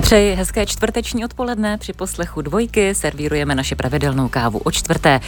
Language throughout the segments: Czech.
Přeji hezké čtvrteční odpoledne. Při poslechu dvojky servírujeme naše pravidelnou kávu o čtvrté.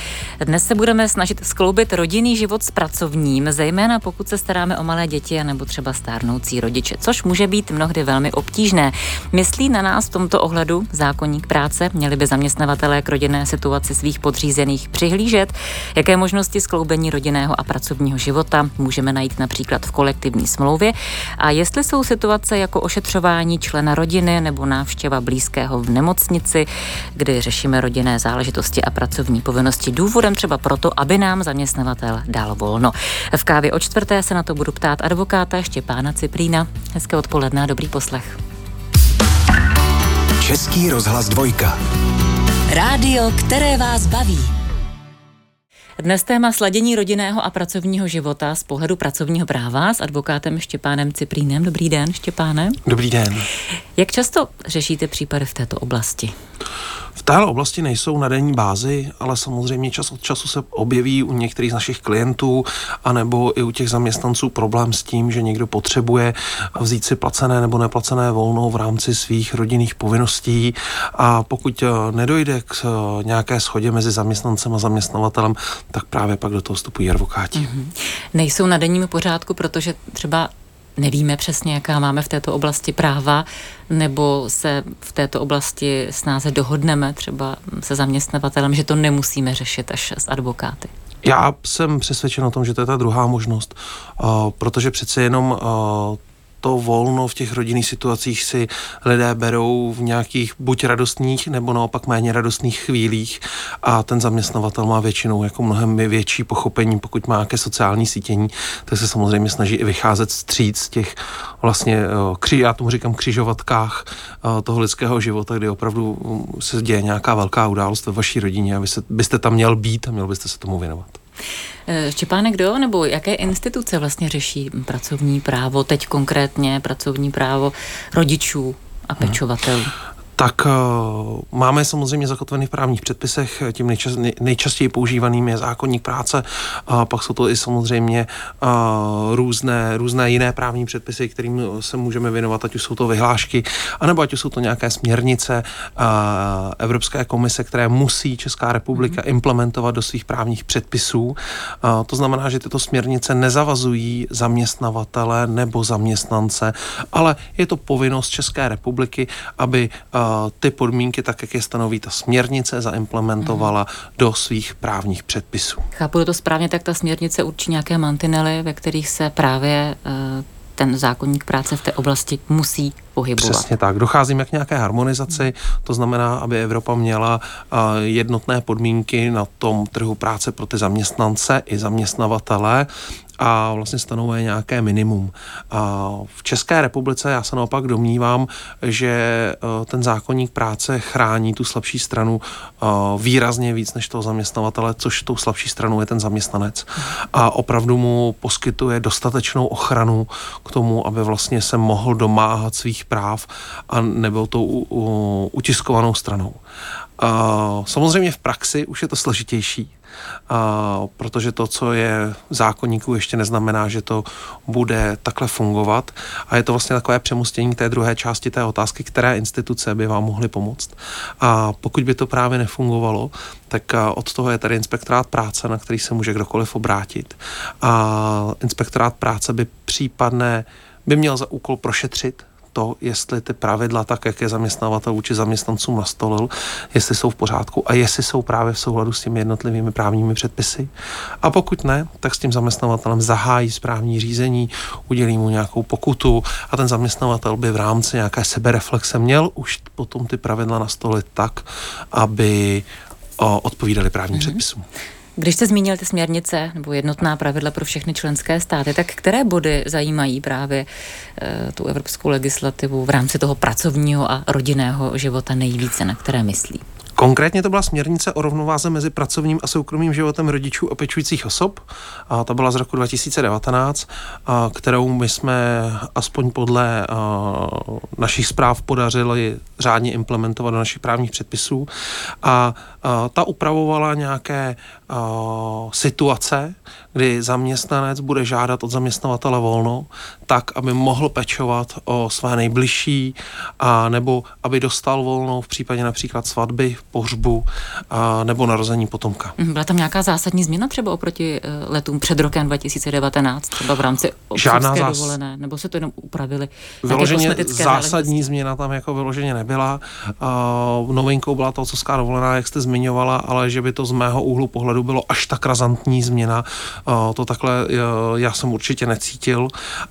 Dnes se budeme snažit skloubit rodinný život s pracovním, zejména pokud se staráme o malé děti nebo třeba stárnoucí rodiče, což může být mnohdy velmi obtížné. Myslí na nás v tomto ohledu zákonník práce? Měli by zaměstnavatelé k rodinné situaci svých podřízených přihlížet? Jaké možnosti skloubení rodinného a pracovního života můžeme najít například v kolektivní smlouvě? A jestli jsou situace jako ošetřování člena rodiny nebo návštěva blízkého v nemocnici, kdy řešíme rodinné záležitosti a pracovní povinnosti důvodem třeba proto, aby nám zaměstnavatel dal volno. V kávě o čtvrté se na to budu ptát advokáta Štěpána Ciprína. Hezké odpoledne a dobrý poslech. Český rozhlas dvojka. Rádio, které vás baví. Dnes téma sladění rodinného a pracovního života z pohledu pracovního práva s advokátem Štěpánem Ciprínem. Dobrý den, Štěpáne. Dobrý den. Jak často řešíte případy v této oblasti? V téhle oblasti nejsou na denní bázi, ale samozřejmě čas od času se objeví u některých z našich klientů, anebo i u těch zaměstnanců problém s tím, že někdo potřebuje vzít si placené nebo neplacené volno v rámci svých rodinných povinností a pokud eh, nedojde k eh, nějaké schodě mezi zaměstnancem a zaměstnavatelem, tak právě pak do toho vstupují advokáti. Mm-hmm. Nejsou na denním pořádku, protože třeba nevíme přesně, jaká máme v této oblasti práva, nebo se v této oblasti snáze dohodneme třeba se zaměstnavatelem, že to nemusíme řešit až s advokáty? Já jsem přesvědčen o tom, že to je ta druhá možnost, uh, protože přece jenom uh, to volno v těch rodinných situacích si lidé berou v nějakých buď radostných nebo naopak méně radostných chvílích a ten zaměstnavatel má většinou jako mnohem větší pochopení, pokud má nějaké sociální sítění, tak se samozřejmě snaží i vycházet stříc z těch vlastně, eh, kři, já tomu říkám křižovatkách eh, toho lidského života, kdy opravdu mm, se děje nějaká velká událost ve vaší rodině a vy se, byste tam měl být a měl byste se tomu věnovat. Eh, Štěpáne, kdo nebo jaké instituce vlastně řeší pracovní právo, teď konkrétně pracovní právo rodičů a pečovatelů? Tak uh, máme samozřejmě zakotvený v právních předpisech, tím nejčas, nejčastěji používaným je zákonník práce, a pak jsou to i samozřejmě uh, různé, různé jiné právní předpisy, kterým se můžeme věnovat, ať už jsou to vyhlášky, anebo ať už jsou to nějaké směrnice Evropské komise, které musí Česká republika mm. implementovat do svých právních předpisů. Uh, to znamená, že tyto směrnice nezavazují zaměstnavatele nebo zaměstnance, ale je to povinnost České republiky, aby uh, ty podmínky, tak jak je stanoví ta směrnice, zaimplementovala mm. do svých právních předpisů. Chápu to správně, tak ta směrnice určí nějaké mantinely, ve kterých se právě uh, ten zákonník práce v té oblasti musí pohybovat. Přesně tak. Docházíme k nějaké harmonizaci, to znamená, aby Evropa měla jednotné podmínky na tom trhu práce pro ty zaměstnance i zaměstnavatele a vlastně stanovuje nějaké minimum. A v České republice já se naopak domnívám, že e, ten zákonník práce chrání tu slabší stranu e, výrazně víc než toho zaměstnavatele, což tou slabší stranou je ten zaměstnanec. A opravdu mu poskytuje dostatečnou ochranu k tomu, aby vlastně se mohl domáhat svých práv a nebyl tou utiskovanou stranou. Samozřejmě v praxi už je to složitější, protože to, co je v zákonníku, ještě neznamená, že to bude takhle fungovat. A je to vlastně takové přemostění té druhé části té otázky, které instituce by vám mohly pomoct. A pokud by to právě nefungovalo, tak od toho je tady inspektorát práce, na který se může kdokoliv obrátit. A inspektorát práce by případné by měl za úkol prošetřit to, jestli ty pravidla, tak jak je zaměstnavatel vůči zaměstnancům nastolil, jestli jsou v pořádku a jestli jsou právě v souladu s těmi jednotlivými právními předpisy. A pokud ne, tak s tím zaměstnavatelem zahájí správní řízení, udělí mu nějakou pokutu a ten zaměstnavatel by v rámci nějaké sebereflexe měl už potom ty pravidla nastolit tak, aby odpovídali právním mm-hmm. předpisům. Když jste zmínil ty směrnice nebo jednotná pravidla pro všechny členské státy, tak které body zajímají právě e, tu evropskou legislativu v rámci toho pracovního a rodinného života nejvíce, na které myslí? Konkrétně to byla směrnice o rovnováze mezi pracovním a soukromým životem rodičů a pečujících osob. A ta byla z roku 2019, a kterou my jsme aspoň podle a, našich zpráv podařili řádně implementovat do našich právních předpisů. A, a ta upravovala nějaké a, situace, kdy zaměstnanec bude žádat od zaměstnavatele volno, tak, aby mohl pečovat o své nejbližší, a nebo aby dostal volno v případě například svatby, pohřbu a, nebo narození potomka. Mhm, byla tam nějaká zásadní změna třeba oproti eh, letům před rokem 2019, třeba v rámci Žádná zás... dovolené, nebo se to jenom upravili? Vyloženě zásadní změna tam jako vyloženě nebyla. Uh, novinkou byla ta otcovská dovolená, jak jste zmiňovala, ale že by to z mého úhlu pohledu bylo až tak razantní změna, uh, to takhle uh, já jsem určitě necítil,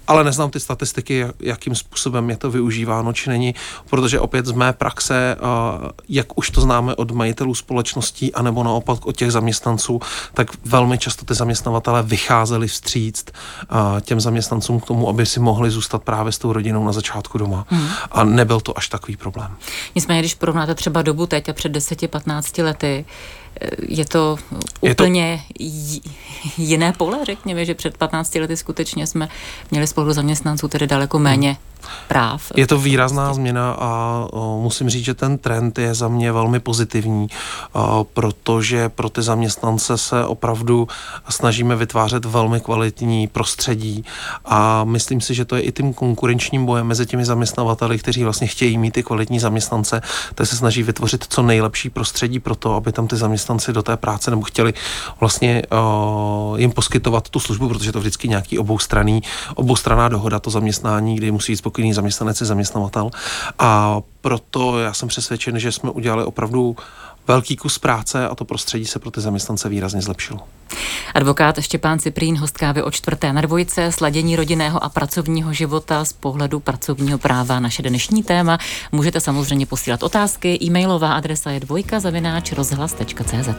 ale neznám ty statistiky, jakým způsobem je to využíváno, či není, protože opět z mé praxe, uh, jak už to známe od majitelů společností, anebo naopak od těch zaměstnanců, tak velmi často ty zaměstnavatele vycházeli vstříct těm zaměstnancům k tomu, aby si mohli zůstat právě s tou rodinou na začátku doma. Hmm. A nebyl to až takový problém. Nicméně, když porovnáte třeba dobu teď a před 10-15 lety, je to úplně je to... jiné pole, řekněme, že před 15 lety skutečně jsme měli spolu zaměstnanců tedy daleko méně práv. Je to výrazná změna a musím říct, že ten trend je za mě velmi pozitivní, protože pro ty zaměstnance se opravdu snažíme vytvářet velmi kvalitní prostředí a myslím si, že to je i tím konkurenčním bojem mezi těmi zaměstnavateli, kteří vlastně chtějí mít ty kvalitní zaměstnance, tak se snaží vytvořit co nejlepší prostředí pro to, aby tam ty zaměstnanci do té práce nebo chtěli vlastně jim poskytovat tu službu, protože to vždycky nějaký oboustranný, oboustranná dohoda, to zaměstnání, kdy musí jít spokojený zaměstnanec i zaměstnavatel. A proto já jsem přesvědčen, že jsme udělali opravdu velký kus práce a to prostředí se pro ty zaměstnance výrazně zlepšilo. Advokát Štěpán Ciprín, host kávy o čtvrté na dvojice, sladění rodinného a pracovního života z pohledu pracovního práva. Naše dnešní téma. Můžete samozřejmě posílat otázky. E-mailová adresa je dvojka zavináč rozhlas.cz.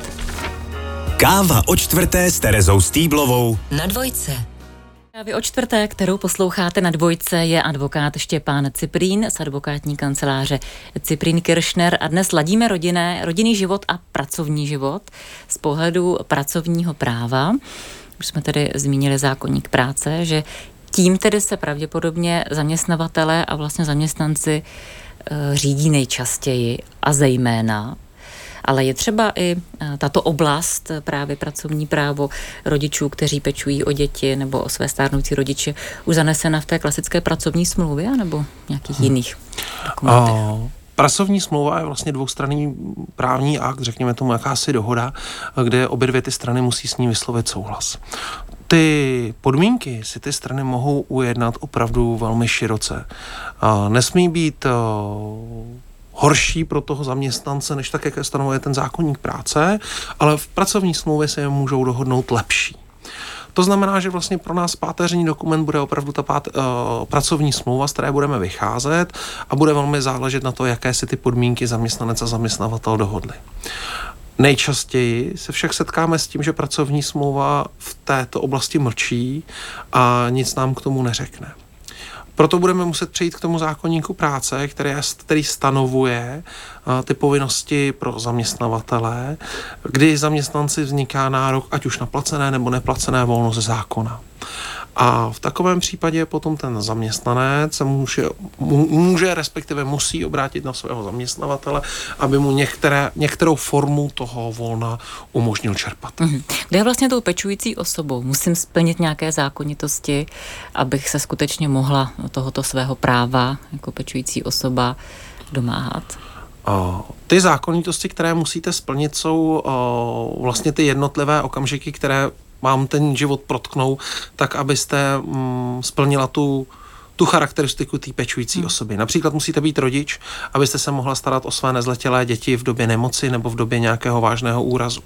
Káva o čtvrté s Terezou Stýblovou na dvojce. Právě o čtvrté, kterou posloucháte na dvojce, je advokát Štěpán Ciprín z advokátní kanceláře Ciprín Kiršner a dnes ladíme rodinné, rodinný život a pracovní život z pohledu pracovního práva. Už jsme tedy zmínili zákonník práce, že tím tedy se pravděpodobně zaměstnavatele a vlastně zaměstnanci e, řídí nejčastěji a zejména ale je třeba i eh, tato oblast, eh, právě pracovní právo rodičů, kteří pečují o děti nebo o své stárnoucí rodiče, už zanesena v té klasické pracovní smlouvě nebo nějakých hmm. jiných dokumentech? Uh. Pracovní smlouva je vlastně dvoustranný právní akt, řekněme tomu jakási dohoda, kde obě dvě ty strany musí s ní vyslovit souhlas. Ty podmínky si ty strany mohou ujednat opravdu velmi široce. Nesmí být horší pro toho zaměstnance, než tak, jak stanovuje ten zákonník práce, ale v pracovní smlouvě se můžou dohodnout lepší. To znamená, že vlastně pro nás páteřní dokument bude opravdu ta pát, uh, pracovní smlouva, z které budeme vycházet a bude velmi záležet na to, jaké si ty podmínky zaměstnanec a zaměstnavatel dohodli. Nejčastěji se však setkáme s tím, že pracovní smlouva v této oblasti mlčí a nic nám k tomu neřekne. Proto budeme muset přejít k tomu zákonníku práce, který, který stanovuje uh, ty povinnosti pro zaměstnavatele, kdy zaměstnanci vzniká nárok ať už na placené nebo neplacené volno ze zákona. A v takovém případě potom ten zaměstnanec se může, může, respektive musí obrátit na svého zaměstnavatele, aby mu některé, některou formu toho volna umožnil čerpat. Mm-hmm. Kde je vlastně tou pečující osobou? Musím splnit nějaké zákonitosti, abych se skutečně mohla tohoto svého práva jako pečující osoba domáhat? Ty zákonitosti, které musíte splnit, jsou vlastně ty jednotlivé okamžiky, které vám ten život protknou, tak abyste mm, splnila tu tu charakteristiku té pečující hmm. osoby. Například musíte být rodič, abyste se mohla starat o své nezletělé děti v době nemoci nebo v době nějakého vážného úrazu.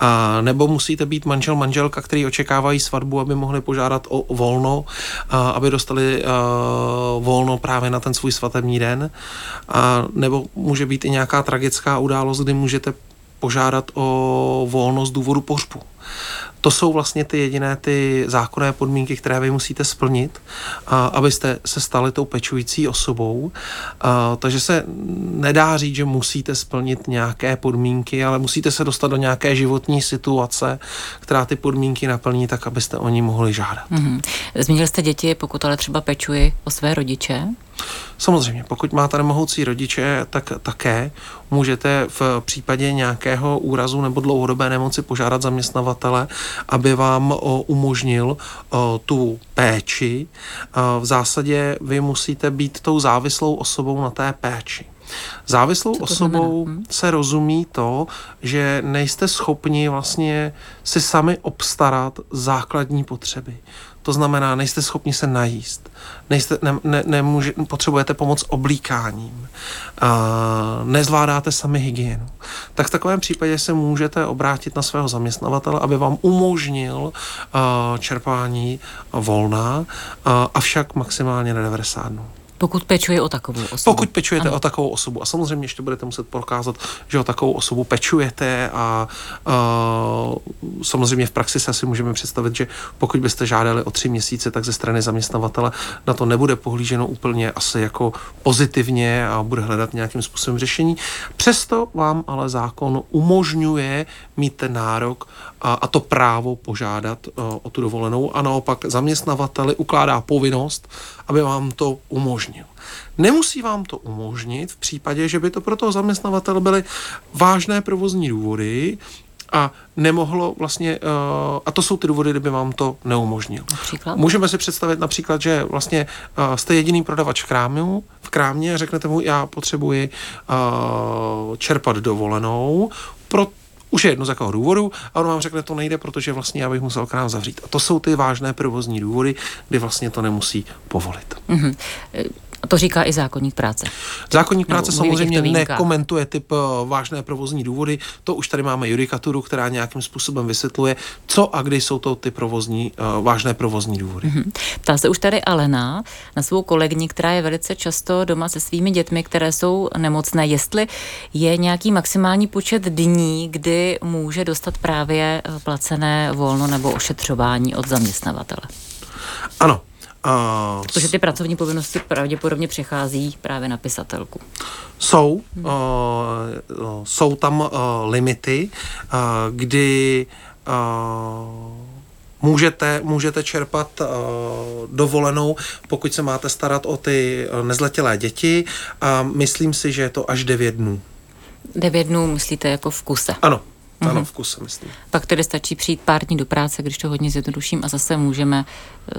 A, nebo musíte být manžel, manželka, který očekávají svatbu, aby mohli požádat o volno, a, aby dostali a, volno právě na ten svůj svatební den. A, nebo může být i nějaká tragická událost, kdy můžete požádat o volno z důvodu pohřbu To jsou vlastně ty jediné ty zákonné podmínky, které vy musíte splnit, a, abyste se stali tou pečující osobou. A, takže se nedá říct, že musíte splnit nějaké podmínky, ale musíte se dostat do nějaké životní situace, která ty podmínky naplní tak, abyste o ní mohli žádat. Mm-hmm. Zmínil jste děti, pokud ale třeba pečuji o své rodiče? Samozřejmě, pokud máte nemohoucí rodiče, tak také můžete v případě nějakého úrazu nebo dlouhodobé nemoci požádat zaměstnavatele, aby vám umožnil tu péči. V zásadě vy musíte být tou závislou osobou na té péči. Závislou osobou hm? se rozumí to, že nejste schopni vlastně si sami obstarat základní potřeby. To znamená, nejste schopni se najíst, nejste, ne, ne, nemůže, potřebujete pomoc oblíkáním, uh, nezvládáte sami hygienu. Tak v takovém případě se můžete obrátit na svého zaměstnavatele, aby vám umožnil uh, čerpání volna, uh, avšak maximálně na 90 dnů. Pokud pečuje o takovou osobu. Pokud pečujete ano. o takovou osobu. A samozřejmě ještě budete muset prokázat, že o takovou osobu pečujete a uh, samozřejmě v praxi se asi můžeme představit, že pokud byste žádali o tři měsíce, tak ze strany zaměstnavatele na to nebude pohlíženo úplně asi jako pozitivně a bude hledat nějakým způsobem řešení. Přesto vám ale zákon umožňuje mít ten nárok a, a to právo požádat uh, o tu dovolenou a naopak zaměstnavateli ukládá povinnost, aby vám to umožnil. Nemusí vám to umožnit v případě, že by to pro toho zaměstnavatele byly vážné provozní důvody, a nemohlo vlastně, uh, a to jsou ty důvody, kdyby vám to neumožnil. Například? Můžeme si představit například, že vlastně uh, jste jediný prodavač v krámu, v krámě a řeknete mu, já potřebuji uh, čerpat dovolenou, pro už je jedno z jakého důvodu a on vám řekne, to nejde, protože vlastně já bych musel krám zavřít. A to jsou ty vážné provozní důvody, kdy vlastně to nemusí povolit. Mm-hmm. To říká i zákonník práce. Zákonník práce no, samozřejmě nekomentuje typ uh, vážné provozní důvody. To už tady máme judikaturu, která nějakým způsobem vysvětluje, co a kdy jsou to ty provozní, uh, vážné provozní důvody. Mm-hmm. Ptá se už tady Alena na svou kolegyni, která je velice často doma se svými dětmi, které jsou nemocné, jestli je nějaký maximální počet dní, kdy může dostat právě eh, placené volno nebo ošetřování od zaměstnavatele. Ano, Uh, Protože ty pracovní povinnosti pravděpodobně přechází právě na pisatelku. Jsou, hmm. uh, jsou tam uh, limity, uh, kdy uh, můžete, můžete čerpat uh, dovolenou, pokud se máte starat o ty nezletělé děti a myslím si, že je to až 9 dnů. 9 dnů myslíte jako v kuse? Ano, ano, mhm. v kuse, myslím. Pak tedy stačí přijít pár dní do práce, když to hodně zjednoduším a zase můžeme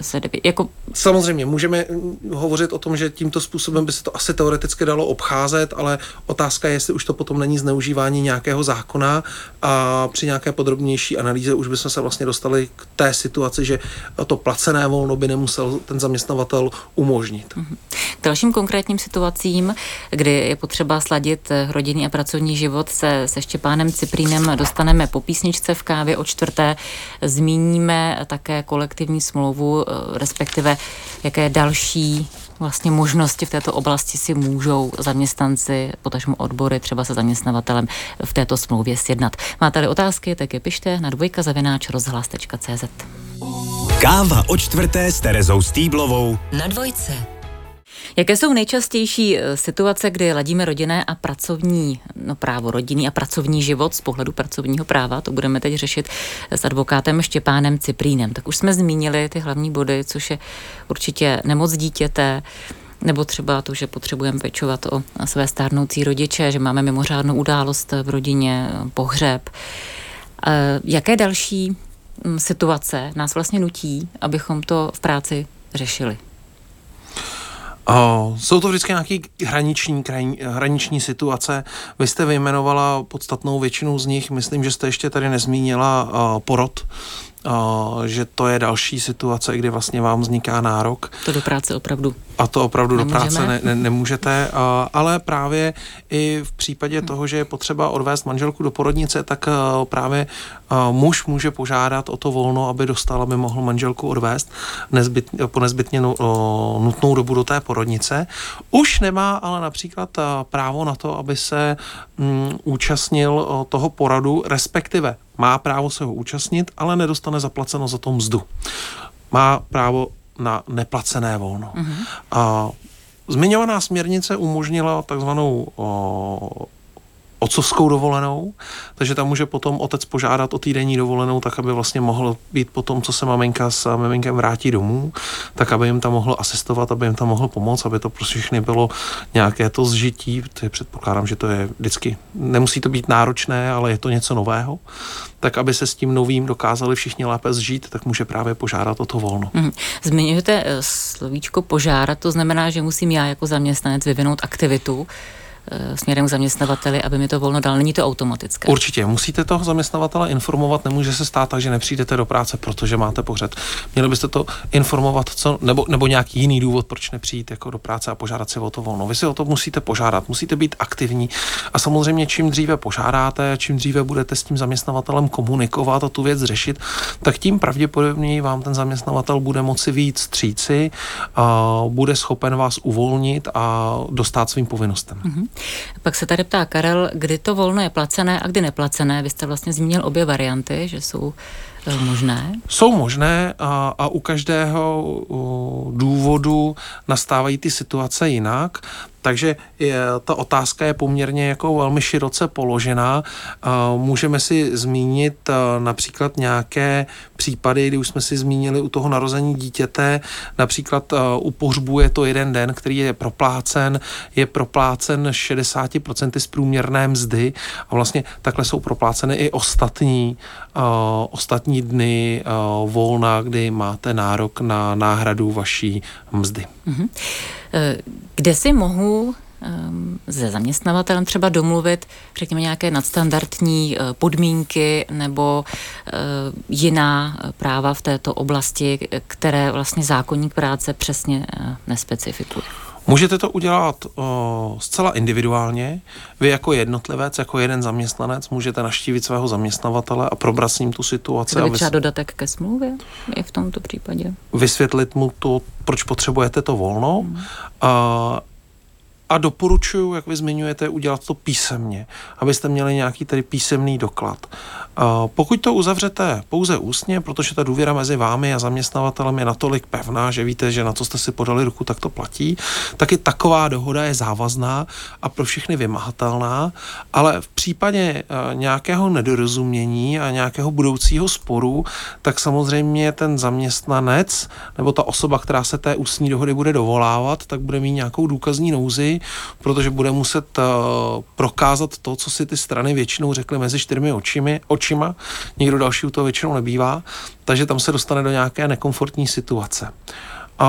se jako... Samozřejmě, můžeme hovořit o tom, že tímto způsobem by se to asi teoreticky dalo obcházet, ale otázka je, jestli už to potom není zneužívání nějakého zákona a při nějaké podrobnější analýze už bychom se vlastně dostali k té situaci, že to placené volno by nemusel ten zaměstnavatel umožnit. Mhm. K dalším konkrétním situacím, kdy je potřeba sladit rodinný a pracovní život se, se Štěpánem Ciprínem dostaneme po písničce v kávě o čtvrté. Zmíníme také kolektivní smlouvu, eh, respektive jaké další vlastně možnosti v této oblasti si můžou zaměstnanci, potažmo odbory, třeba se zaměstnavatelem v této smlouvě sjednat. Máte-li otázky, tak je pište na dvojka zavináč rozhlas.cz. Káva o čtvrté s Terezou Stýblovou na dvojce. Jaké jsou nejčastější eh, situace, kdy ladíme rodinné a pracovní, no právo rodinný a pracovní život z pohledu pracovního práva? To budeme teď řešit s advokátem Štěpánem Ciprínem. Tak už jsme zmínili ty hlavní body, což je určitě nemoc dítěte, nebo třeba to, že potřebujeme pečovat o své stárnoucí rodiče, že máme mimořádnou událost v rodině, pohřeb. Eh, jaké další hm, situace nás vlastně nutí, abychom to v práci řešili? Uh, jsou to vždycky nějaké hraniční, hraniční situace. Vy jste vyjmenovala podstatnou většinu z nich. Myslím, že jste ještě tady nezmínila uh, porod že to je další situace, kdy vlastně vám vzniká nárok. To do práce opravdu. A to opravdu Nemůžeme. do práce ne, ne, nemůžete, ale právě i v případě toho, že je potřeba odvést manželku do porodnice, tak právě muž může požádat o to volno, aby dostal, aby mohl manželku odvést nezbyt, po nezbytně nutnou dobu do té porodnice. Už nemá ale například právo na to, aby se mm, účastnil toho poradu, respektive má právo se ho účastnit, ale nedostane zaplaceno za to mzdu. Má právo na neplacené volno. Mm-hmm. A zmiňovaná směrnice umožnila takzvanou o, otcovskou dovolenou, takže tam může potom otec požádat o týdenní dovolenou, tak aby vlastně mohl být potom, co se maminka s miminkem vrátí domů, tak aby jim tam mohl asistovat, aby jim tam mohl pomoct, aby to pro všechny bylo nějaké to zžití, to je předpokládám, že to je vždycky, nemusí to být náročné, ale je to něco nového, tak aby se s tím novým dokázali všichni lépe zžít, tak může právě požádat o to volno. Hmm. Zmiňujete eh, slovíčko požádat, to znamená, že musím já jako zaměstnanec vyvinout aktivitu, směrem k zaměstnavateli, aby mi to volno dal. Není to automatické. Určitě. Musíte toho zaměstnavatele informovat. Nemůže se stát tak, že nepřijdete do práce, protože máte pohřeb. Měli byste to informovat, co, nebo, nebo nějaký jiný důvod, proč nepřijít jako do práce a požádat si o to volno. Vy si o to musíte požádat, musíte být aktivní. A samozřejmě, čím dříve požádáte, čím dříve budete s tím zaměstnavatelem komunikovat a tu věc řešit, tak tím pravděpodobněji vám ten zaměstnavatel bude moci víc stříci, a bude schopen vás uvolnit a dostat svým povinnostem. Mm-hmm. Pak se tady ptá Karel, kdy to volno je placené a kdy neplacené. Vy jste vlastně zmínil obě varianty, že jsou eh, možné? Jsou možné a, a u každého důvodu nastávají ty situace jinak. Takže je, ta otázka je poměrně jako velmi široce položená. Můžeme si zmínit například nějaké případy, kdy už jsme si zmínili u toho narození dítěte, například u pohřbu je to jeden den, který je proplácen, je proplácen 60% z průměrné mzdy a vlastně takhle jsou propláceny i ostatní, ostatní dny volna, kdy máte nárok na náhradu vaší mzdy. Mm-hmm. Kde si mohu ehm, se zaměstnavatelem třeba domluvit, řekněme, nějaké nadstandardní eh, podmínky nebo eh, jiná práva v této oblasti, které vlastně zákonník práce přesně eh, nespecifikuje? Můžete to udělat uh, zcela individuálně. Vy jako jednotlivec, jako jeden zaměstnanec můžete naštívit svého zaměstnavatele a probrat s ním tu situaci. Kde třeba dodatek ke smlouvě i v tomto případě? Vysvětlit mu to, proč potřebujete to volno. Hmm. Uh, a doporučuji, jak vy zmiňujete, udělat to písemně, abyste měli nějaký tedy písemný doklad. Pokud to uzavřete pouze ústně, protože ta důvěra mezi vámi a zaměstnavatelem je natolik pevná, že víte, že na co jste si podali ruku, tak to platí, tak i taková dohoda je závazná a pro všechny vymahatelná, ale v případě eh, nějakého nedorozumění a nějakého budoucího sporu, tak samozřejmě ten zaměstnanec nebo ta osoba, která se té ústní dohody bude dovolávat, tak bude mít nějakou důkazní nouzi, protože bude muset eh, prokázat to, co si ty strany většinou řekly mezi čtyřmi očimi, oči očima, nikdo další u toho většinou nebývá, takže tam se dostane do nějaké nekomfortní situace. A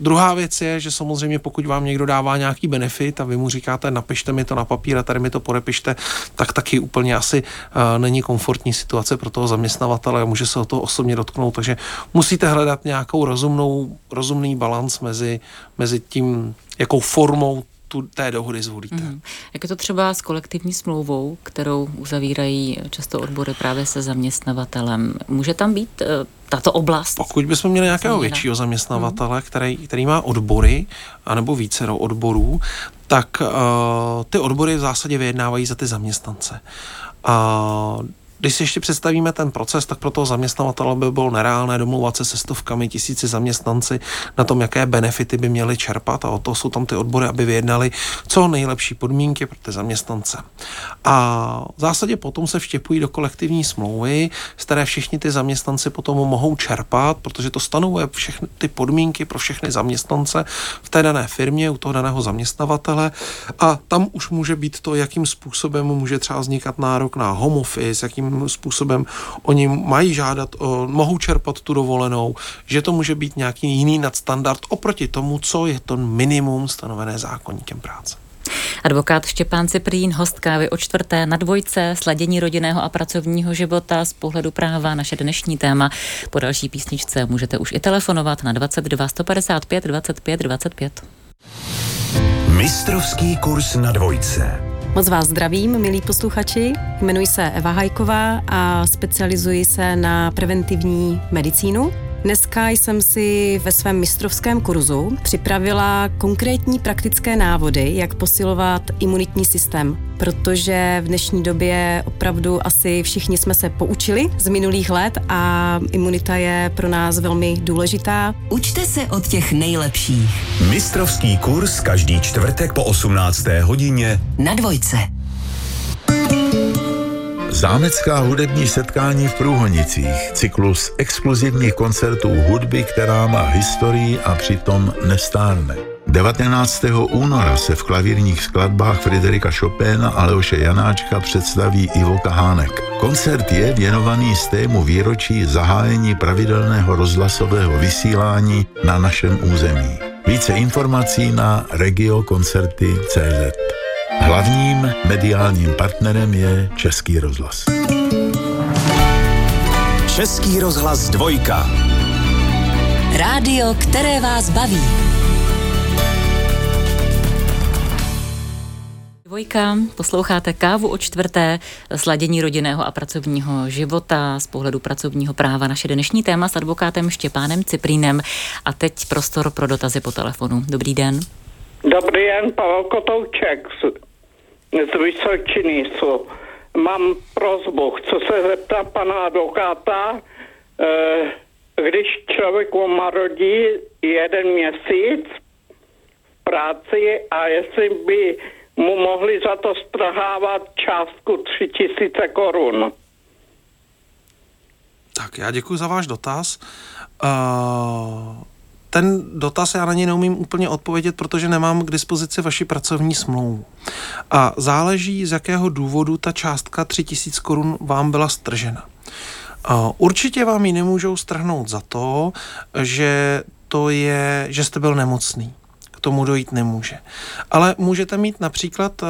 druhá věc je, že samozřejmě pokud vám někdo dává nějaký benefit a vy mu říkáte, napište mi to na papír a tady mi to podepište, tak taky úplně asi uh, není komfortní situace pro toho zaměstnavatele a může se o toho osobně dotknout, takže musíte hledat nějakou rozumnou, rozumný balans mezi, mezi tím, jakou formou tu, té dohody zvolíte. Mm. Jak je to třeba s kolektivní smlouvou, kterou uzavírají často odbory právě se zaměstnavatelem? Může tam být uh, tato oblast? Pokud bychom měli nějakého změna. většího zaměstnavatele, mm. který, který má odbory, anebo více odborů, tak uh, ty odbory v zásadě vyjednávají za ty zaměstnance. Uh, když si ještě představíme ten proces, tak pro toho zaměstnavatele by bylo nereálné domluvat se se stovkami tisíci zaměstnanci na tom, jaké benefity by měli čerpat a o to jsou tam ty odbory, aby vyjednali co nejlepší podmínky pro ty zaměstnance. A v zásadě potom se vštěpují do kolektivní smlouvy, z které všichni ty zaměstnanci potom mohou čerpat, protože to stanovuje všechny ty podmínky pro všechny zaměstnance v té dané firmě, u toho daného zaměstnavatele a tam už může být to, jakým způsobem může třeba vznikat nárok na home office, jakým způsobem oni mají žádat, o, mohou čerpat tu dovolenou, že to může být nějaký jiný nadstandard oproti tomu, co je to minimum stanovené zákonníkem práce. Advokát Štěpán Ciprín, host kávy o čtvrté na dvojce, sladění rodinného a pracovního života z pohledu práva, naše dnešní téma. Po další písničce můžete už i telefonovat na 22 155 25 25. Mistrovský kurz na dvojce. Moc vás zdravím, milí posluchači. Jmenuji se Eva Hajková a specializuji se na preventivní medicínu. Dneska jsem si ve svém mistrovském kurzu připravila konkrétní praktické návody, jak posilovat imunitní systém, protože v dnešní době opravdu asi všichni jsme se poučili z minulých let a imunita je pro nás velmi důležitá. Učte se od těch nejlepších. Mistrovský kurz každý čtvrtek po 18. hodině Na dvojce. Zámecká hudební setkání v Průhonicích, cyklus exkluzivních koncertů hudby, která má historii a přitom nestárne. 19. února se v klavírních skladbách Friderika Chopina a Leoše Janáčka představí Ivo Kahánek. Koncert je věnovaný z tému výročí zahájení pravidelného rozhlasového vysílání na našem území. Více informací na regiokoncerty.cz. Hlavním mediálním partnerem je Český rozhlas. Český rozhlas dvojka. Rádio, které vás baví. Dvojka, posloucháte kávu o čtvrté, sladění rodinného a pracovního života z pohledu pracovního práva. Naše dnešní téma s advokátem Štěpánem Ciprínem a teď prostor pro dotazy po telefonu. Dobrý den. Dobrý den, Pavel Kotouček z, z Vysočiny. jsou. Mám prozbu, chci se zeptat pana advokáta, eh, když člověk umarodí jeden měsíc v práci a jestli by mu mohli za to strhávat částku 3000 korun. Tak já děkuji za váš dotaz. Uh, ten dotaz já na něj neumím úplně odpovědět, protože nemám k dispozici vaši pracovní smlouvu. A záleží, z jakého důvodu ta částka 3000 korun vám byla stržena. Určitě vám ji nemůžou strhnout za to, že to je, že jste byl nemocný tomu dojít nemůže. Ale můžete mít například, uh,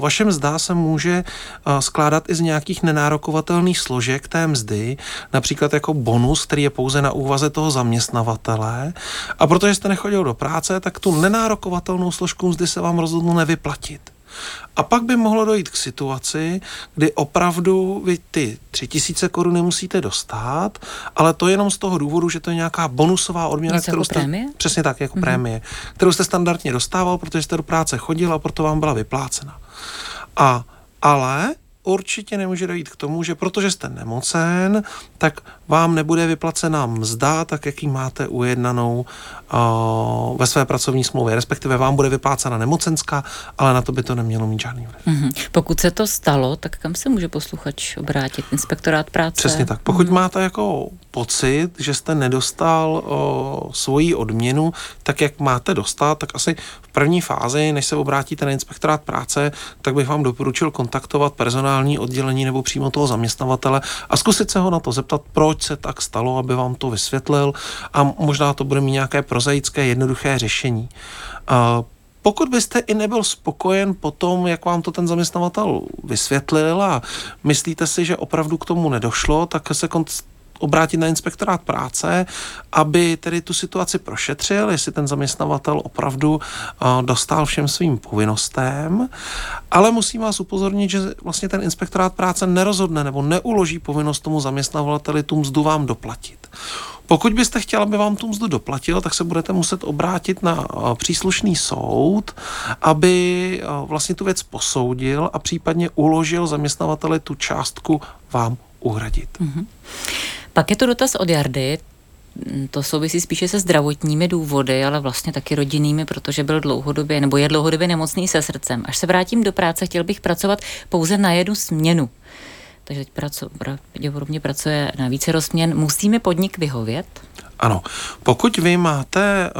vaše mzda se může uh, skládat i z nějakých nenárokovatelných složek té mzdy, například jako bonus, který je pouze na úvaze toho zaměstnavatele. A protože jste nechodil do práce, tak tu nenárokovatelnou složku mzdy se vám rozhodnu nevyplatit. A pak by mohlo dojít k situaci, kdy opravdu vy ty tři tisíce korun nemusíte dostat, ale to jenom z toho důvodu, že to je nějaká bonusová odměna, Něco kterou jako jste, prémie? přesně tak, jako mm-hmm. prémie, kterou jste standardně dostával, protože jste do práce chodil a proto vám byla vyplácena. A ale určitě nemůže dojít k tomu, že protože jste nemocen, tak vám nebude vyplacena mzda, tak jak ji máte ujednanou uh, ve své pracovní smlouvě, respektive vám bude vyplácena nemocenská, ale na to by to nemělo mít žádný vliv. Mhm. Pokud se to stalo, tak kam se může posluchač obrátit? Inspektorát práce? Přesně tak. Pokud máte jako pocit, že jste nedostal o, svoji odměnu tak, jak máte dostat, tak asi v první fázi, než se obrátíte na inspektorát práce, tak bych vám doporučil kontaktovat personální oddělení nebo přímo toho zaměstnavatele a zkusit se ho na to zeptat, proč se tak stalo, aby vám to vysvětlil a možná to bude mít nějaké prozaické, jednoduché řešení. A pokud byste i nebyl spokojen po tom, jak vám to ten zaměstnavatel vysvětlil a myslíte si, že opravdu k tomu nedošlo, tak se obrátit na inspektorát práce, aby tedy tu situaci prošetřil, jestli ten zaměstnavatel opravdu uh, dostal všem svým povinnostem. Ale musím vás upozornit, že vlastně ten inspektorát práce nerozhodne nebo neuloží povinnost tomu zaměstnavateli tu mzdu vám doplatit. Pokud byste chtěl, aby vám tu mzdu doplatil, tak se budete muset obrátit na a, příslušný soud, aby a, vlastně tu věc posoudil a případně uložil zaměstnavateli tu částku vám uhradit. Mhm. Pak je to dotaz od Jardy. Mm, To souvisí spíše se zdravotními důvody, ale vlastně taky rodinnými, protože byl dlouhodobě nebo je dlouhodobě nemocný se srdcem. Až se vrátím do práce, chtěl bych pracovat pouze na jednu směnu. Takže teď pravděpodobně pracuje na více rozměn. Musí mi podnik vyhovět? Ano, pokud vy máte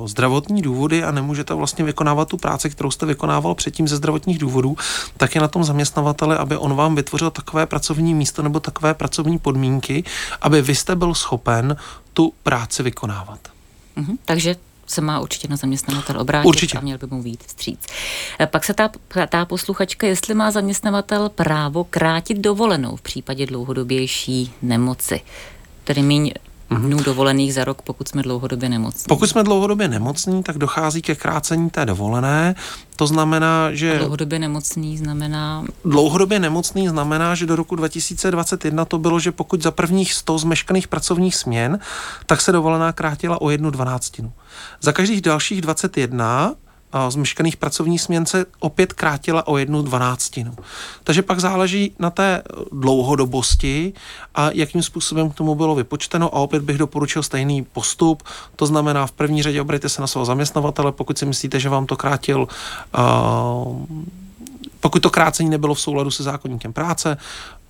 uh, zdravotní důvody a nemůžete vlastně vykonávat tu práci, kterou jste vykonával předtím ze zdravotních důvodů, tak je na tom zaměstnavateli, aby on vám vytvořil takové pracovní místo nebo takové pracovní podmínky, aby vy jste byl schopen tu práci vykonávat. Mhm. Takže se má určitě na zaměstnavatel obrátit Určitě. a měl by mu být vstříc. E, Pak se ta, ta posluchačka, jestli má zaměstnavatel právo krátit dovolenou v případě dlouhodobější nemoci. Tedy míň dnů dovolených za rok, pokud jsme dlouhodobě nemocní. Pokud jsme dlouhodobě nemocní, tak dochází ke krácení té dovolené. To znamená, že... Dlouhodobě nemocný znamená... Dlouhodobě nemocný znamená, že do roku 2021 to bylo, že pokud za prvních 100 zmeškaných pracovních směn, tak se dovolená krátila o jednu dvanáctinu. Za každých dalších 21 zmeškaných pracovních směn se opět krátila o jednu dvanáctinu. Takže pak záleží na té dlouhodobosti a jakým způsobem k tomu bylo vypočteno a opět bych doporučil stejný postup. To znamená, v první řadě obrejte se na svého zaměstnavatele, pokud si myslíte, že vám to krátil uh, pokud to krácení nebylo v souladu se zákonníkem práce,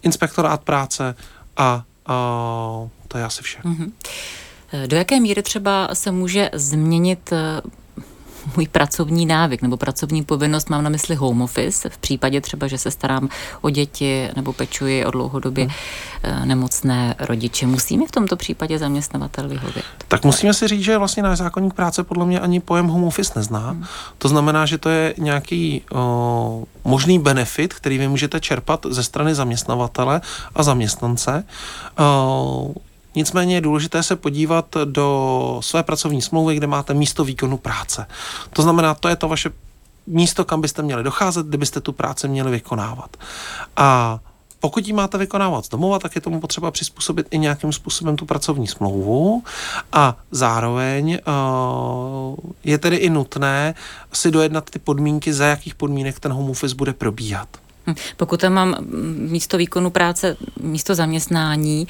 inspektorát práce a uh, to je asi vše. Mm-hmm. Do jaké míry třeba se může změnit můj pracovní návyk nebo pracovní povinnost, mám na mysli home office, v případě třeba, že se starám o děti nebo pečuji o dlouhodobě hmm. nemocné rodiče. Musí mi v tomto případě zaměstnavatel vyhovět? Tak musíme si říct, že vlastně náš zákonník práce podle mě ani pojem home office nezná. Hmm. To znamená, že to je nějaký o, možný benefit, který vy můžete čerpat ze strany zaměstnavatele a zaměstnance. O, Nicméně je důležité se podívat do své pracovní smlouvy, kde máte místo výkonu práce. To znamená, to je to vaše místo, kam byste měli docházet, kdybyste tu práci měli vykonávat. A pokud ji máte vykonávat z domova, tak je tomu potřeba přizpůsobit i nějakým způsobem tu pracovní smlouvu a zároveň uh, je tedy i nutné si dojednat ty podmínky, za jakých podmínek ten home office bude probíhat. Hm, pokud tam mám místo výkonu práce, místo zaměstnání,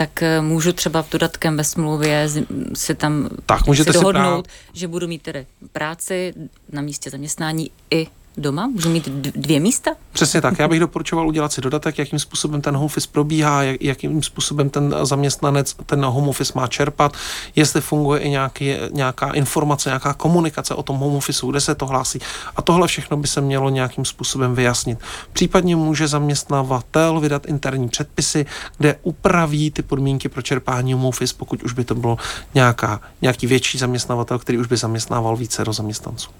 tak eh, můžu třeba v dodatkem ve smlouvě si tam tak, můžete si dohodnout, si že budu mít tedy práci na místě zaměstnání i doma? Můžu mít dvě místa? Přesně tak. Já bych doporučoval udělat si dodatek, jakým způsobem ten home office probíhá, jak, jakým způsobem ten zaměstnanec ten home office má čerpat, jestli funguje i nějaký, nějaká informace, nějaká komunikace o tom home office, kde se to hlásí. A tohle všechno by se mělo nějakým způsobem vyjasnit. Případně může zaměstnavatel vydat interní předpisy, kde upraví ty podmínky pro čerpání home office, pokud už by to bylo nějaká, nějaký větší zaměstnavatel, který už by zaměstnával více do zaměstnanců.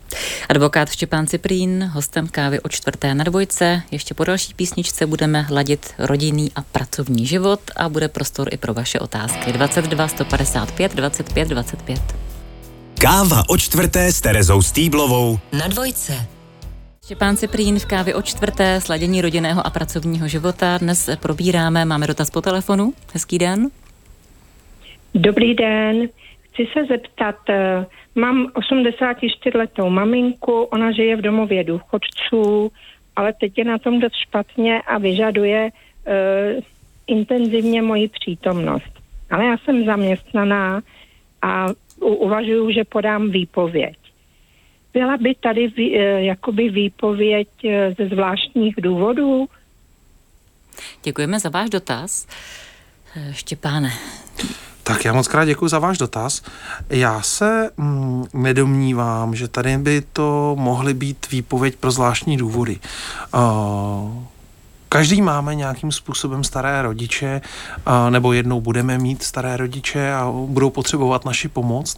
Advokát Štěpán Ciprín, hostem kávy o čtvrté na dvojce. Ještě po další písničce budeme hladit rodinný a pracovní život a bude prostor i pro vaše otázky. 22 155 25 25. Káva o čtvrté s Terezou Stýblovou na dvojce. Štěpán Ciprín v kávě o čtvrté, sladění rodinného a pracovního života. Dnes probíráme, máme dotaz po telefonu. Hezký den. Dobrý den. Chci se zeptat, eh, mám 84 letou maminku, ona žije v domově důchodců, ale teď je na tom dost špatně a vyžaduje uh, intenzivně moji přítomnost. Ale já jsem zaměstnaná a uvažuju, že podám výpověď. Byla by tady vý, uh, jakoby výpověď uh, ze zvláštních důvodů? Děkujeme za váš dotaz. Štěpáne, tak já moc krát děkuji za váš dotaz. Já se mm, nedomnívám, že tady by to mohly být výpověď pro zvláštní důvody. Uh, Každý máme nějakým způsobem staré rodiče, nebo jednou budeme mít staré rodiče a budou potřebovat naši pomoc.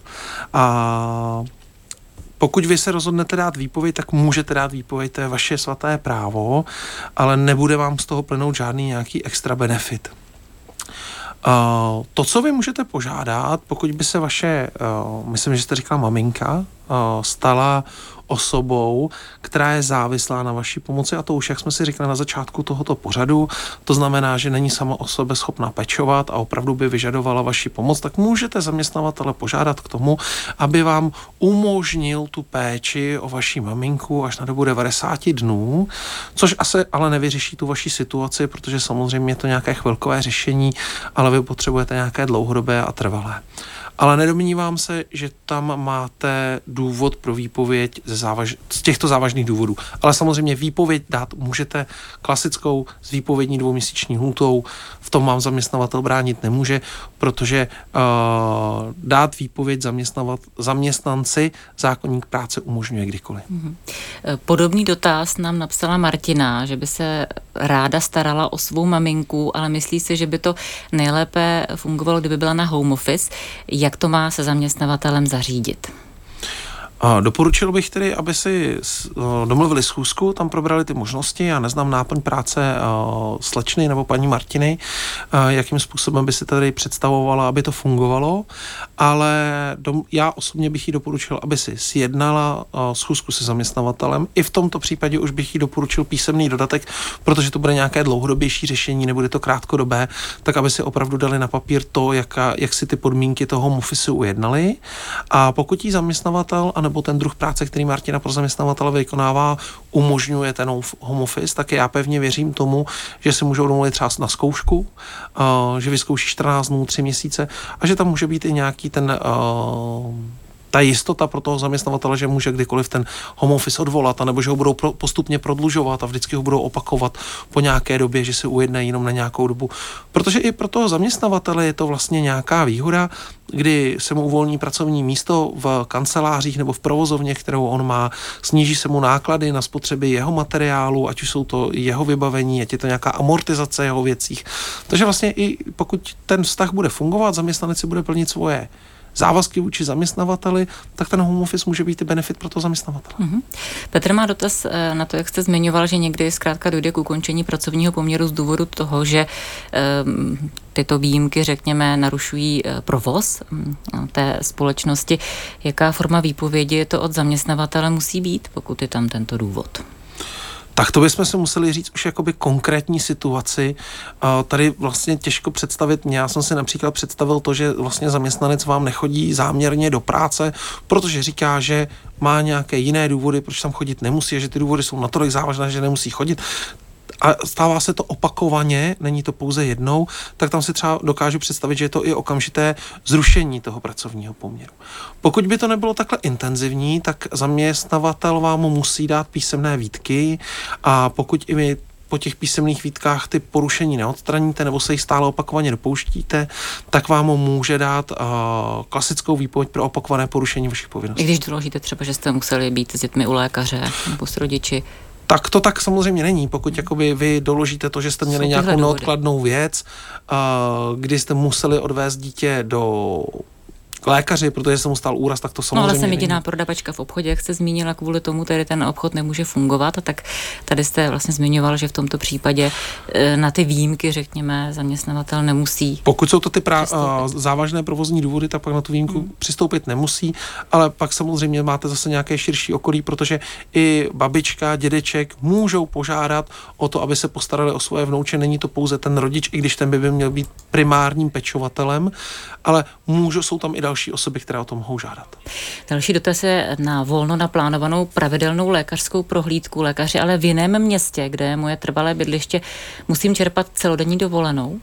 A pokud vy se rozhodnete dát výpověď, tak můžete dát výpověď, to je vaše svaté právo, ale nebude vám z toho plynout žádný nějaký extra benefit. Uh, to, co vy můžete požádat, pokud by se vaše, uh, myslím, že jste říkala maminka, stala osobou, která je závislá na vaší pomoci. A to už, jak jsme si říkali na začátku tohoto pořadu, to znamená, že není sama o sobě schopná pečovat a opravdu by vyžadovala vaši pomoc, tak můžete zaměstnavatele požádat k tomu, aby vám umožnil tu péči o vaší maminku až na dobu 90 dnů, což asi ale nevyřeší tu vaši situaci, protože samozřejmě je to nějaké chvilkové řešení, ale vy potřebujete nějaké dlouhodobé a trvalé ale nedomnívám se, že tam máte důvod pro výpověď ze závaž... z těchto závažných důvodů. Ale samozřejmě výpověď dát můžete klasickou s výpovědní dvouměsíční hlutou, v tom vám zaměstnavatel bránit nemůže, protože uh, dát výpověď zaměstnavat, zaměstnanci zákonník práce umožňuje kdykoliv. Mm-hmm. Podobný dotaz nám napsala Martina, že by se ráda starala o svou maminku, ale myslí si, že by to nejlépe fungovalo, kdyby byla na home office. Jak to má se zaměstnavatelem zařídit? Doporučil bych tedy, aby si domluvili schůzku, tam probrali ty možnosti. Já neznám náplň práce slečny nebo paní Martiny, jakým způsobem by si tady představovala, aby to fungovalo, ale já osobně bych jí doporučil, aby si sjednala schůzku se zaměstnavatelem. I v tomto případě už bych jí doporučil písemný dodatek, protože to bude nějaké dlouhodobější řešení, nebude to krátkodobé, tak aby si opravdu dali na papír to, jak, jak si ty podmínky toho office ujednali. A pokud jí zaměstnavatel, anebo ten druh práce, který Martina pro zaměstnavatele vykonává, umožňuje ten home office, tak já pevně věřím tomu, že si můžou domluvit třeba na zkoušku, že vyzkouší 14 dnů, 3 měsíce a že tam může být i nějaký ten ta jistota pro toho zaměstnavatele, že může kdykoliv ten home office odvolat, anebo že ho budou pro, postupně prodlužovat a vždycky ho budou opakovat po nějaké době, že si ujednají jenom na nějakou dobu. Protože i pro toho zaměstnavatele je to vlastně nějaká výhoda, kdy se mu uvolní pracovní místo v kancelářích nebo v provozovně, kterou on má, sníží se mu náklady na spotřeby jeho materiálu, ať už jsou to jeho vybavení, ať je to nějaká amortizace jeho věcích. Takže vlastně i pokud ten vztah bude fungovat, zaměstnanec si bude plnit svoje závazky vůči zaměstnavateli, tak ten home office může být i benefit pro to zaměstnavatele. Mm-hmm. Petr má dotaz eh, na to, jak jste zmiňoval, že někdy zkrátka dojde k ukončení pracovního poměru z důvodu toho, že um, tyto výjimky, řekněme, narušují eh, provoz mm, té společnosti. Jaká forma výpovědi to od zaměstnavatele musí být, pokud je tam tento důvod? Tak to bychom se museli říct už jakoby konkrétní situaci. Tady vlastně těžko představit. Já jsem si například představil to, že vlastně zaměstnanec vám nechodí záměrně do práce, protože říká, že má nějaké jiné důvody, proč tam chodit nemusí, a že ty důvody jsou natolik závažné, že nemusí chodit a stává se to opakovaně, není to pouze jednou, tak tam si třeba dokážu představit, že je to i okamžité zrušení toho pracovního poměru. Pokud by to nebylo takhle intenzivní, tak zaměstnavatel vám musí dát písemné výtky a pokud i vy po těch písemných výtkách ty porušení neodstraníte nebo se jich stále opakovaně dopouštíte, tak vám může dát uh, klasickou výpověď pro opakované porušení vašich povinností. I když doložíte třeba, že jste museli být s dětmi u lékaře nebo s rodiči, tak to tak samozřejmě není. Pokud jakoby vy doložíte to, že jste měli nějakou neodkladnou věc, uh, kdy jste museli odvést dítě do k lékaři, protože se mu stal úraz, tak to samozřejmě. No ale jsem jediná prodavačka v obchodě, jak jste zmínila, kvůli tomu tedy ten obchod nemůže fungovat. A tak tady jste vlastně zmiňoval, že v tomto případě eh, na ty výjimky, řekněme, zaměstnavatel nemusí. Pokud jsou to ty pra- závažné provozní důvody, tak pak na tu výjimku hmm. přistoupit nemusí, ale pak samozřejmě máte zase nějaké širší okolí, protože i babička, dědeček můžou požádat o to, aby se postarali o svoje vnouče. Není to pouze ten rodič, i když ten by, by měl být primárním pečovatelem, ale můžou, jsou tam i další další osoby, které o to mohou žádat. Další dotaz je na volno naplánovanou pravidelnou lékařskou prohlídku lékaři, ale v jiném městě, kde je moje trvalé bydliště, musím čerpat celodenní dovolenou?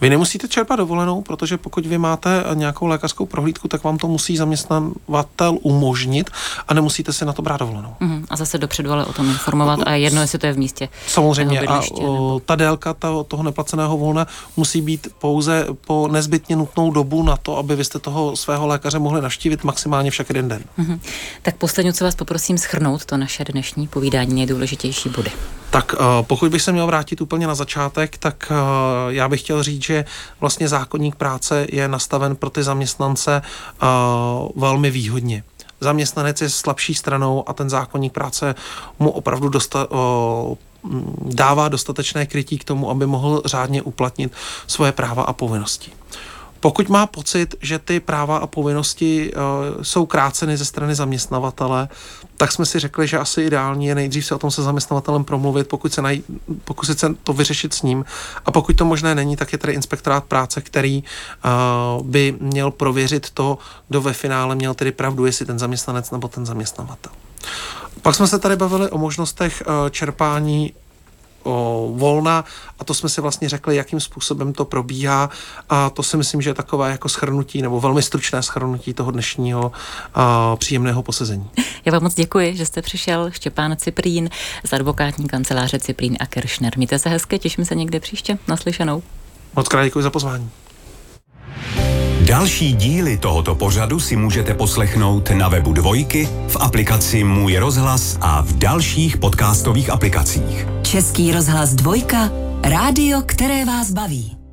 Vy nemusíte čerpat dovolenou, protože pokud vy máte nějakou lékařskou prohlídku, tak vám to musí zaměstnavatel umožnit a nemusíte si na to brát dovolenou. Uh-huh. A zase dopředu ale o tom informovat a jedno, jestli to je v místě. Samozřejmě. A o, ta délka toho, toho neplaceného volna musí být pouze po nezbytně nutnou dobu na to, aby vy jste toho svého lékaře mohli navštívit maximálně však jeden den. Uh-huh. Tak posledně, co vás poprosím schrnout to naše dnešní povídání nejdůležitější body. Tak uh, pokud bych se měl vrátit úplně na začátek, tak uh, já bych chtěl říct, že vlastně zákonník práce je nastaven pro ty zaměstnance uh, velmi výhodně zaměstnanec je slabší stranou a ten zákonník práce mu opravdu dosta, uh, dává dostatečné krytí k tomu, aby mohl řádně uplatnit svoje práva a povinnosti. Pokud má pocit, že ty práva a povinnosti jsou kráceny ze strany zaměstnavatele, tak jsme si řekli, že asi ideální je nejdřív se o tom se zaměstnavatelem promluvit, pokud se, naj, pokusit se to vyřešit s ním. A pokud to možné není, tak je tady inspektorát práce, který uh, by měl prověřit to, kdo ve finále měl tedy pravdu, jestli ten zaměstnanec nebo ten zaměstnavatel. Pak jsme se tady bavili o možnostech uh, čerpání o, volna a to jsme si vlastně řekli, jakým způsobem to probíhá a to si myslím, že je takové jako schrnutí nebo velmi stručné schrnutí toho dnešního a, příjemného posezení. Já vám moc děkuji, že jste přišel, Štěpán Ciprín z advokátní kanceláře Ciprín a Kiršner. Mějte se hezky, těším se někde příště. Naslyšenou. Moc krát děkuji za pozvání. Další díly tohoto pořadu si můžete poslechnout na webu Dvojky, v aplikaci Můj rozhlas a v dalších podcastových aplikacích. Český rozhlas Dvojka, rádio, které vás baví.